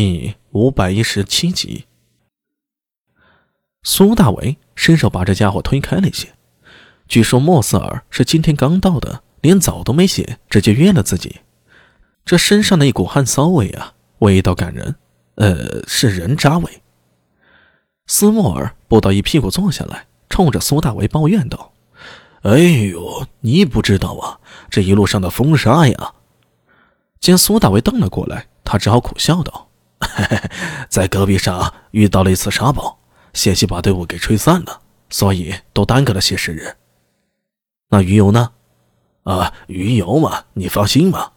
第五百一十七集。苏大为伸手把这家伙推开了一些。据说莫斯尔是今天刚到的，连澡都没洗，直接约了自己。这身上的一股汗骚味啊，味道感人。呃，是人渣味。斯莫尔不到一屁股坐下来，冲着苏大为抱怨道：“哎呦，你不知道啊，这一路上的风沙呀！”见苏大为瞪了过来，他只好苦笑道：“，在戈壁上遇到了一次沙暴，险些把队伍给吹散了，所以都耽搁了些时日。”那鱼油呢？啊，鱼油嘛，你放心吧。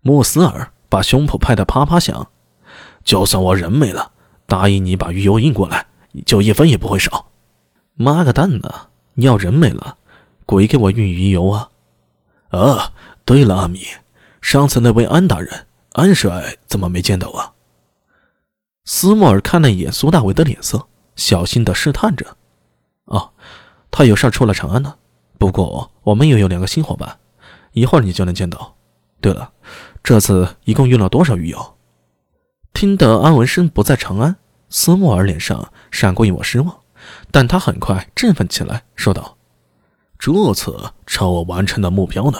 穆斯尔把胸脯拍得啪啪响。就算我人没了，答应你把鱼油运过来，就一分也不会少。妈个蛋呐！你要人没了，鬼给我运鱼油啊！啊，对了，阿米，上次那位安大人，安帅怎么没见到啊？斯莫尔看了一眼苏大伟的脸色，小心的试探着。哦，他有事出了长安呢。不过我们又有两个新伙伴，一会儿你就能见到。对了，这次一共运了多少鱼油？听得安文生不在长安，斯莫尔脸上闪过一抹失望，但他很快振奋起来，说道：“这次超我完成的目标呢，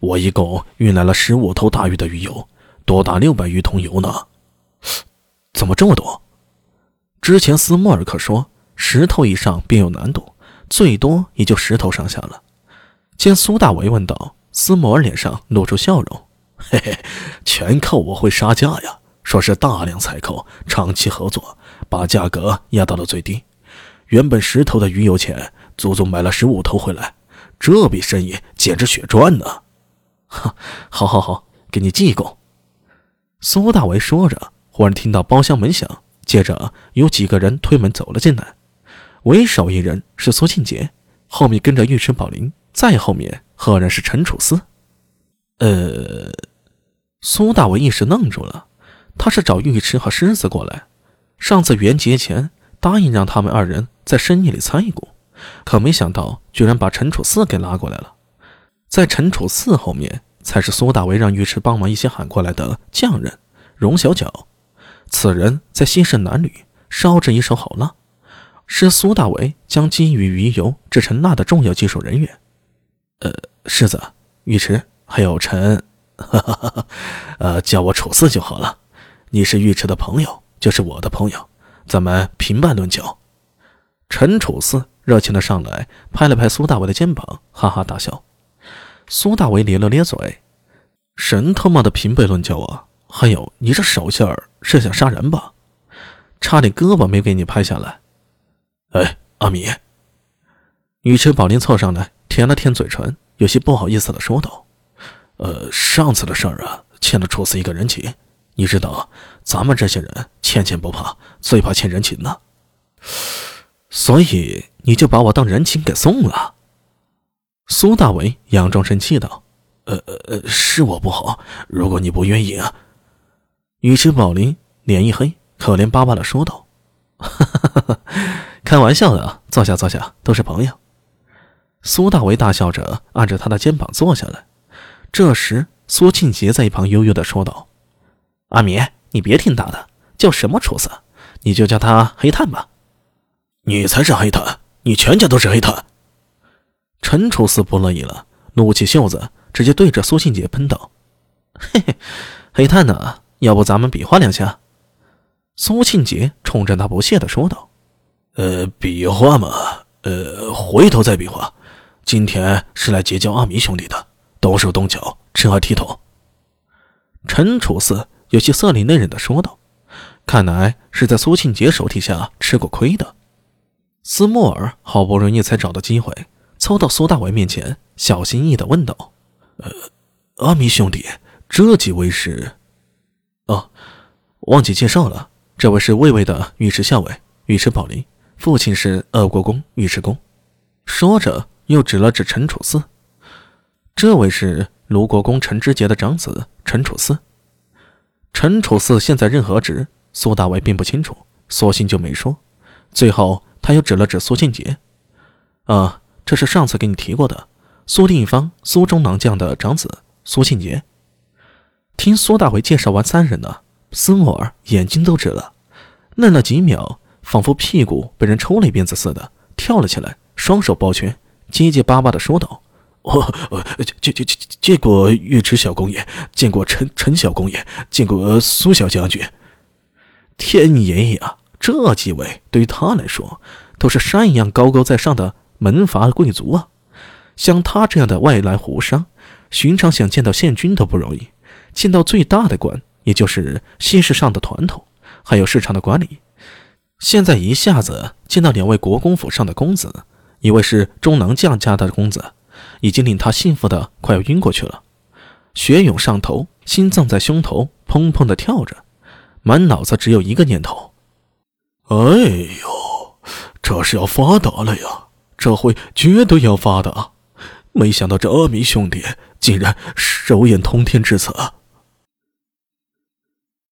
我一共运来了十五头大鱼的鱼油，多达六百余桶油呢。怎么这么多？之前斯莫尔可说十头以上便有难度。”最多也就十头上下了。见苏大为问道，斯莫尔脸上露出笑容：“嘿嘿，全靠我会杀价呀！说是大量采购，长期合作，把价格压到了最低。原本十头的鱼油钱，足足买了十五头回来，这笔生意简直血赚呢！”哈，好，好，好，给你记功。苏大为说着，忽然听到包厢门响，接着有几个人推门走了进来。为首一人是苏庆杰，后面跟着尉迟宝林，再后面赫然是陈楚思。呃，苏大为一时愣住了，他是找尉迟和狮子过来，上次元节前答应让他们二人在深夜里参一股，可没想到居然把陈楚思给拉过来了。在陈楚思后面，才是苏大为让尉迟帮忙一起喊过来的匠人荣小角，此人在西市南吕烧制一手好蜡。是苏大为将金鱼鱼油制成蜡的重要技术人员。呃，世子、尉迟还有陈，呃，叫我楚四就好了。你是尉迟的朋友，就是我的朋友，咱们平辈论交。陈楚四热情的上来，拍了拍苏大为的肩膀，哈哈大笑。苏大为咧了咧嘴：“神他妈的平辈论交啊！还有，你这手劲儿是想杀人吧？差点胳膊没给你拍下来。”哎，阿米。尉迟宝林凑上来，舔了舔嘴唇，有些不好意思的说道：“呃，上次的事儿啊，欠了楚四一个人情。你知道，咱们这些人欠钱不怕，最怕欠人情呢。所以你就把我当人情给送了。”苏大为佯装生气道：“呃呃，是我不好，如果你不愿意啊。”尉迟宝林脸一黑，可怜巴巴的说道：“哈哈哈。”开玩笑的，坐下坐下，都是朋友。苏大为大笑着按着他的肩膀坐下来。这时，苏庆杰在一旁悠悠的说道：“阿米，你别听他的，叫什么楚四，你就叫他黑炭吧。”你才是黑炭，你全家都是黑炭。陈楚四不乐意了，撸起袖子，直接对着苏庆杰喷道：“嘿嘿，黑炭呢？要不咱们比划两下？”苏庆杰冲着他不屑的说道。呃，比划嘛，呃，回头再比划。今天是来结交阿弥兄弟的，动手动脚，趁热剃头。陈楚四有些色厉内荏的说道：“看来是在苏庆杰手底下吃过亏的。”斯莫尔好不容易才找到机会，凑到苏大伟面前，小心翼翼的问道：“呃，阿弥兄弟，这几位是？哦，忘记介绍了，这位是魏魏的尉迟校尉，尉迟宝林。”父亲是鄂国公尉迟恭，说着又指了指陈楚四。这位是卢国公陈知节的长子陈楚四。陈楚四现在任何职，苏大伟并不清楚，索性就没说。最后他又指了指苏庆杰：“啊，这是上次给你提过的苏定方苏中郎将的长子苏庆杰。”听苏大伟介绍完三人呢，斯莫尔眼睛都直了，愣了几秒，仿佛屁股被人抽了一鞭子似的，跳了起来，双手抱拳，结结巴巴的说道：“我呃见见见见过尉迟小公爷，见过陈陈小公爷，见过苏小将军。天爷呀！这几位对于他来说都是山一样高高在上的门阀贵族啊！像他这样的外来胡商，寻常想见到县君都不容易，见到最大的官，也就是西市上的团头，还有市场的管理。现在一下子见到两位国公府上的公子，一位是中郎将家的公子，已经令他幸福的快要晕过去了，血涌上头，心脏在胸头砰砰的跳着，满脑子只有一个念头：哎呦，这是要发达了呀！这回绝对要发达！没想到这阿弥兄弟竟然手眼通天至此。